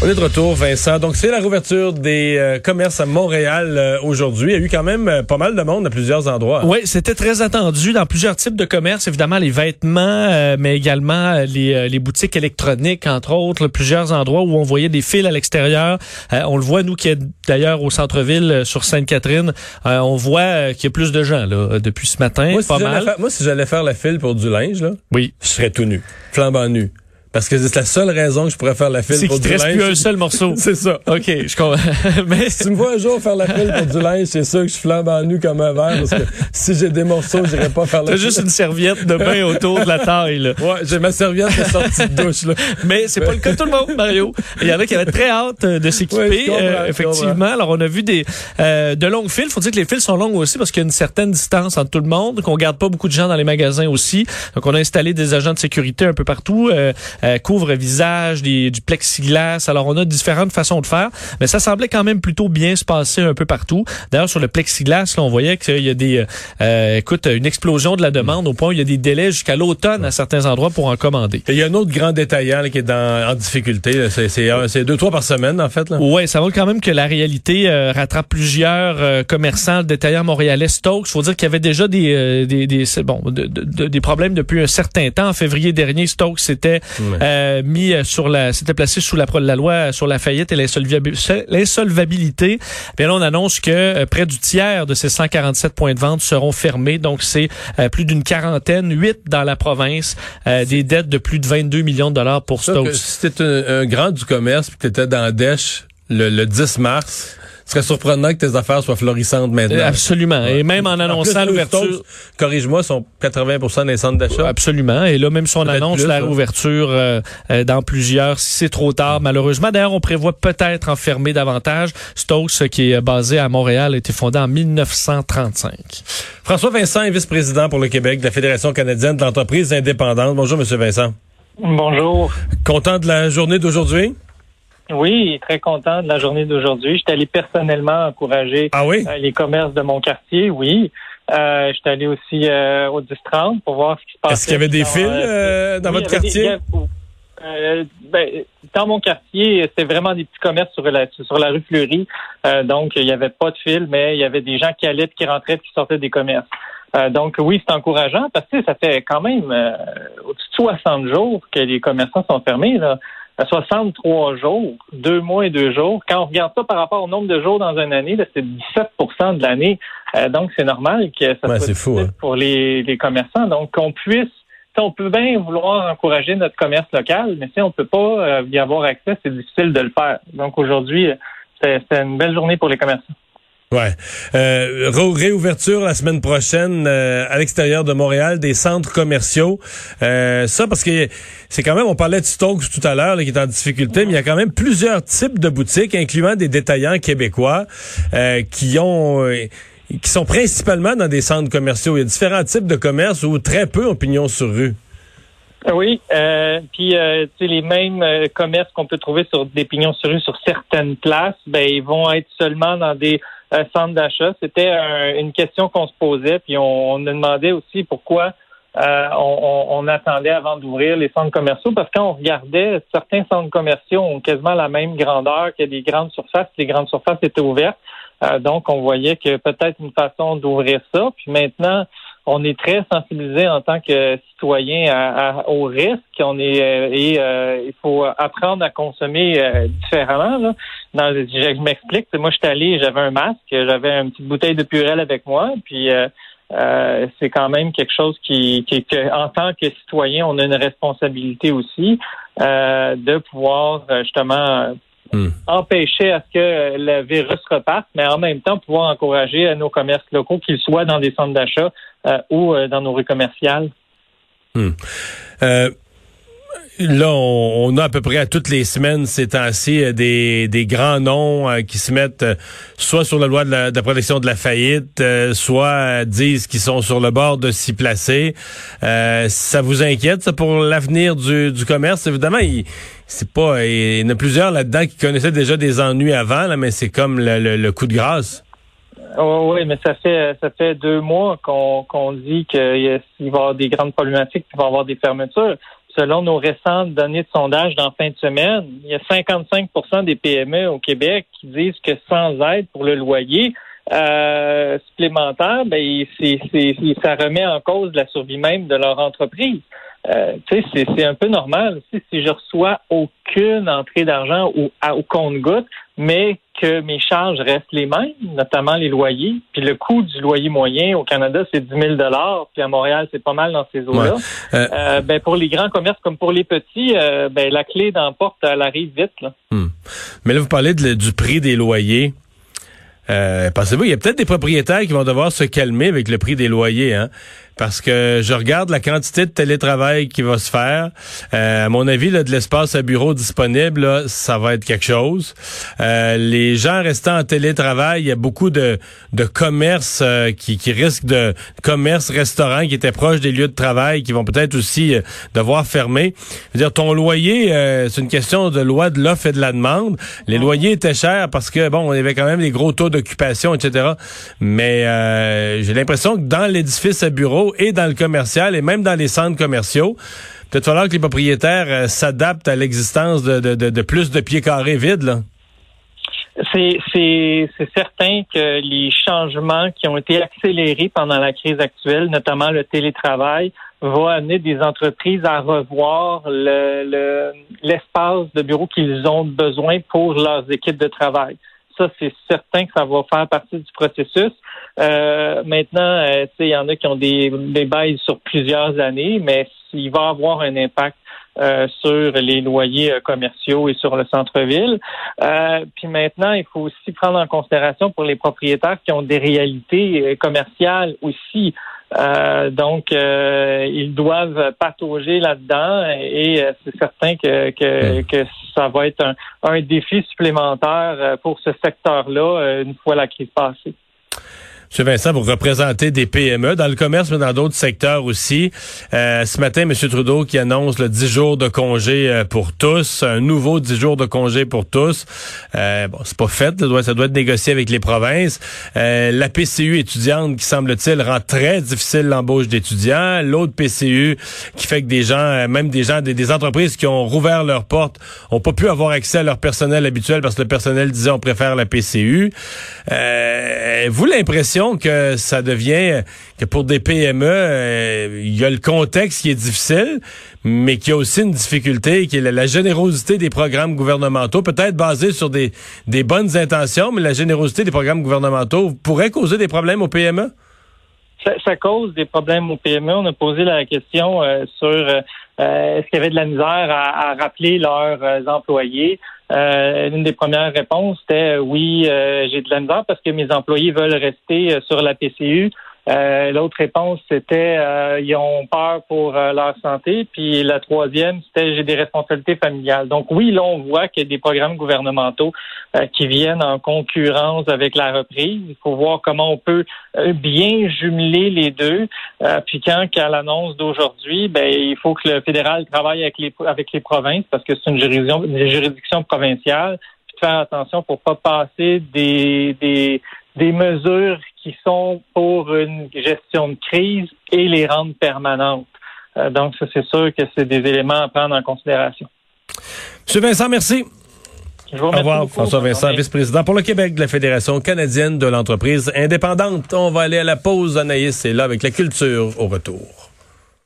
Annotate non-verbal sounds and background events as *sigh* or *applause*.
On est de retour, Vincent. Donc, c'est la rouverture des euh, commerces à Montréal euh, aujourd'hui. Il y a eu quand même euh, pas mal de monde à plusieurs endroits. Oui, c'était très attendu dans plusieurs types de commerces. Évidemment, les vêtements, mais également les, les, boutiques électroniques, entre autres. plusieurs endroits où on voyait des fils à l'extérieur. on le voit, nous, qui est d'ailleurs au centre-ville sur Sainte-Catherine. on voit qu'il y a plus de gens là depuis ce matin. Moi, pas mal. moi, si j'allais faire la file pour du linge, là, oui. je serais tout nu, flambant nu. Parce que c'est la seule raison que je pourrais faire la file pour du linge. C'est qu'il te reste plus un seul morceau. *laughs* c'est ça. OK, je comprends. *laughs* Mais si tu me vois un jour faire la file pour du linge, c'est sûr que je flambe en nu comme un verre. Parce que si j'ai des morceaux, j'irai pas faire la file. T'as juste une serviette de bain autour de la taille, là. Ouais, j'ai ma serviette de sortie de douche, là. Mais c'est pas le cas de tout le monde, Mario. Il y en a qui avaient très hâte euh, de s'équiper. Euh, effectivement. Alors, on a vu des, euh, de longues files. Faut dire que les files sont longues aussi parce qu'il y a une certaine distance entre tout le monde, qu'on garde pas beaucoup de gens dans les magasins aussi. Donc, on a installé des agents de sécurité un peu partout, euh, couvre-visage du plexiglas. Alors, on a différentes façons de faire, mais ça semblait quand même plutôt bien se passer un peu partout. D'ailleurs, sur le plexiglas, là, on voyait qu'il y a des, euh, écoute, une explosion de la demande au point où il y a des délais jusqu'à l'automne à certains endroits pour en commander. il y a un autre grand détaillant qui est dans, en difficulté. C'est deux, trois par semaine, en fait. Oui, ça montre quand même que la réalité euh, rattrape plusieurs euh, commerçants détaillants montréalais Stokes. Il faut dire qu'il y avait déjà des, des, des, bon, des problèmes depuis un certain temps. En février dernier, Stokes s'était mis euh, sur la, c'était placé sous la, la loi sur la faillite et l'insolvabilité. Bien là, on annonce que euh, près du tiers de ces 147 points de vente seront fermés. Donc, c'est euh, plus d'une quarantaine, huit dans la province, des dettes de plus de 22 millions de dollars pour Stokes. Si c'était un, grand du commerce puis que tu étais dans Dèche le, le 10 mars, ce serait surprenant que tes affaires soient florissantes maintenant. Euh, absolument. Et même en annonçant l'ouverture. Corrige-moi, sont 80% des centres d'achat. Absolument. Et là, même si on annonce la réouverture euh, euh, dans plusieurs, si c'est trop tard, malheureusement. D'ailleurs, on prévoit peut-être enfermer davantage. Stokes, qui est basé à Montréal, a été fondé en 1935. François Vincent est vice-président pour le Québec de la Fédération canadienne d'entreprises indépendantes. Bonjour, Monsieur Vincent. Bonjour. Content de la journée d'aujourd'hui? Oui, très content de la journée d'aujourd'hui. J'étais allé personnellement encourager ah euh, les commerces de mon quartier, oui. Euh, J'étais allé aussi euh, au 10-30 pour voir ce qui se passait. Est-ce qu'il y avait des fils euh, dans votre quartier? ben, dans mon quartier, c'était vraiment des petits commerces sur la, sur la rue Fleury. donc, il n'y avait pas de fil, mais il y avait des gens qui allaient, qui rentraient, qui sortaient des commerces. donc oui, c'est encourageant parce que ça fait quand même au-dessus de 60 jours que les commerçants sont fermés. Là à 63 jours, deux mois et deux jours. Quand on regarde ça par rapport au nombre de jours dans une année, c'est 17% de l'année. Euh, donc, c'est normal que ça soit fou, hein. pour les, les commerçants. Donc, qu'on puisse on peut bien vouloir encourager notre commerce local, mais si on peut pas euh, y avoir accès, c'est difficile de le faire. Donc aujourd'hui, c'est une belle journée pour les commerçants. Ouais. Euh, réouverture la semaine prochaine euh, à l'extérieur de Montréal des centres commerciaux. Euh, ça parce que c'est quand même, on parlait de Stokes tout à l'heure qui est en difficulté, mais il y a quand même plusieurs types de boutiques, incluant des détaillants québécois qui ont qui sont principalement dans des centres commerciaux. Il y a différents types de commerces où très peu ont pignon sur rue. Oui, euh, puis euh, les mêmes commerces qu'on peut trouver sur des pignons sur rue sur certaines places, ben ils vont être seulement dans des euh, centre d'achat. C'était une question qu'on se posait, puis on, on demandait aussi pourquoi euh, on, attendait avant d'ouvrir les centres commerciaux, parce que quand on regardait, certains centres commerciaux ont quasiment la même grandeur que des grandes surfaces. Les grandes surfaces étaient ouvertes. Euh, donc, on voyait que peut-être une façon d'ouvrir ça. Puis maintenant, on est très sensibilisé en tant que citoyen à, au risque. On est euh, et euh, il faut apprendre à consommer euh, différemment. Là. Je, m'explique. Moi, je suis allé, j'avais un masque, j'avais une petite bouteille de purée avec moi, puis c'est quand même quelque chose qui, qui que, en tant que citoyen, on a une responsabilité aussi de pouvoir justement Hmm. empêcher à ce que le virus reparte, mais en même temps pouvoir encourager nos commerces locaux, qu'ils soient dans des centres d'achat euh, ou euh, dans nos rues commerciales. Hmm. Euh, là, on, a à peu près à toutes les semaines ces temps-ci des, des grands noms qui se mettent soit sur la loi de la, protection de la faillite, soit disent qu'ils sont sur le bord de s'y placer. ça vous inquiète, ça, pour l'avenir du, du commerce? Évidemment, il c'est pas. Il y en a plusieurs là-dedans qui connaissaient déjà des ennuis avant, là, mais c'est comme le, coup de grâce. Oh, oui, mais ça fait ça fait deux mois qu'on qu'on dit qu'il va y avoir des grandes problématiques, qu'il va y avoir des fermetures. Selon nos récentes données de sondage d'en fin de semaine, il y a 55% des PME au Québec qui disent que sans aide pour le loyer euh, supplémentaire, ben, c'est, ça remet en cause la survie même de leur entreprise. Euh, c'est un peu normal aussi si je reçois aucune entrée d'argent au, au compte-goutte, mais que mes charges restent les mêmes, notamment les loyers. Puis le coût du loyer moyen au Canada, c'est 10 000 puis à Montréal, c'est pas mal dans ces eaux-là. Euh, euh, ben, pour les grands commerces comme pour les petits, euh, ben, la clé d'emporte, elle arrive vite. Là. Hmm. Mais là, vous parlez du prix des loyers. Pensez-vous, il y a peut-être des propriétaires qui vont devoir se calmer avec le prix des loyers, hein? Parce que je regarde la quantité de télétravail qui va se faire. Euh, à mon avis, là, de l'espace à bureau disponible, ça va être quelque chose. Euh, les gens restant en télétravail, il y a beaucoup de, de commerces euh, qui, qui risquent de commerces, restaurants qui étaient proches des lieux de travail, qui vont peut-être aussi devoir fermer. Je veux dire, ton loyer, c'est une question de loi de l'offre et de la demande. Les loyers étaient chers parce que bon, on avait quand même des gros taux d'occupation, etc. Mais j'ai l'impression que dans l'édifice à bureau et dans le commercial et même dans les centres commerciaux. Peut-être falloir que les propriétaires euh, s'adaptent à l'existence de, plus de pieds carrés vides. Là. C'est, certain que les changements qui ont été accélérés pendant la crise actuelle, notamment le télétravail, vont amener des entreprises à revoir le, l'espace de bureau qu'ils ont besoin pour leurs équipes de travail ça, c'est certain que ça va faire partie du processus. Euh, maintenant, euh, il y en a qui ont des, des sur plusieurs années, mais il va avoir un impact euh, sur les loyers commerciaux et sur le centre-ville. puis maintenant, il faut aussi prendre en considération pour les propriétaires qui ont des réalités commerciales aussi. Euh, donc, euh, ils doivent patauger là-dedans et euh, c'est certain que, que, que, ça va être un, un défi supplémentaire pour ce secteur-là une fois la crise passée. M. Vincent, vous représentez des PME dans le commerce, mais dans d'autres secteurs aussi. Euh, ce matin, M. Trudeau qui annonce le 10 jours de congé euh, pour tous, un nouveau 10 jours de congé pour tous. Euh, bon, c'est pas fait, ça doit, être négocié avec les provinces. Euh, la PCU étudiante qui, semble-t-il, rend très difficile l'embauche d'étudiants. L'autre PCU qui fait que des gens, même des gens, des, entreprises qui ont rouvert leurs portes, ont pas pu avoir accès à leur personnel habituel parce que le personnel disait on préfère la PCU. vous l'impression que ça devient que pour des PME, euh, il y a le contexte qui est difficile, mais qu'il y a aussi une difficulté qui est la, générosité des programmes gouvernementaux, peut-être basée sur des, des bonnes intentions, mais la générosité des programmes gouvernementaux pourrait causer des problèmes aux PME? Ça, cause des problèmes aux PME. On a posé la question euh, sur euh, est-ce qu'il y avait de la misère à, rappeler leurs employés? Euh, une des premières réponses était oui, j'ai de la misère parce que mes employés veulent rester sur la PCU. Euh, l'autre réponse, c'était euh, ils ont peur pour euh, leur santé. Puis la troisième, c'était j'ai des responsabilités familiales. Donc oui, là, on voit qu'il y a des programmes gouvernementaux qui viennent en concurrence avec la reprise. Il faut voir comment on peut bien jumeler les deux. puis quand, qu'à l'annonce d'aujourd'hui, ben il faut que le fédéral travaille avec les avec les provinces parce que c'est une juridiction, une juridiction provinciale. Puis faire attention pour pas passer des, des des mesures qui sont pour une gestion de crise et les rendre permanentes. Euh, donc, ça, c'est sûr que c'est des éléments à prendre en considération. Monsieur Vincent, merci. Au revoir, François Vincent, vice-président pour le Québec de la Fédération canadienne de l'entreprise indépendante. On va aller à la pause. Anaïs est là avec la culture au retour.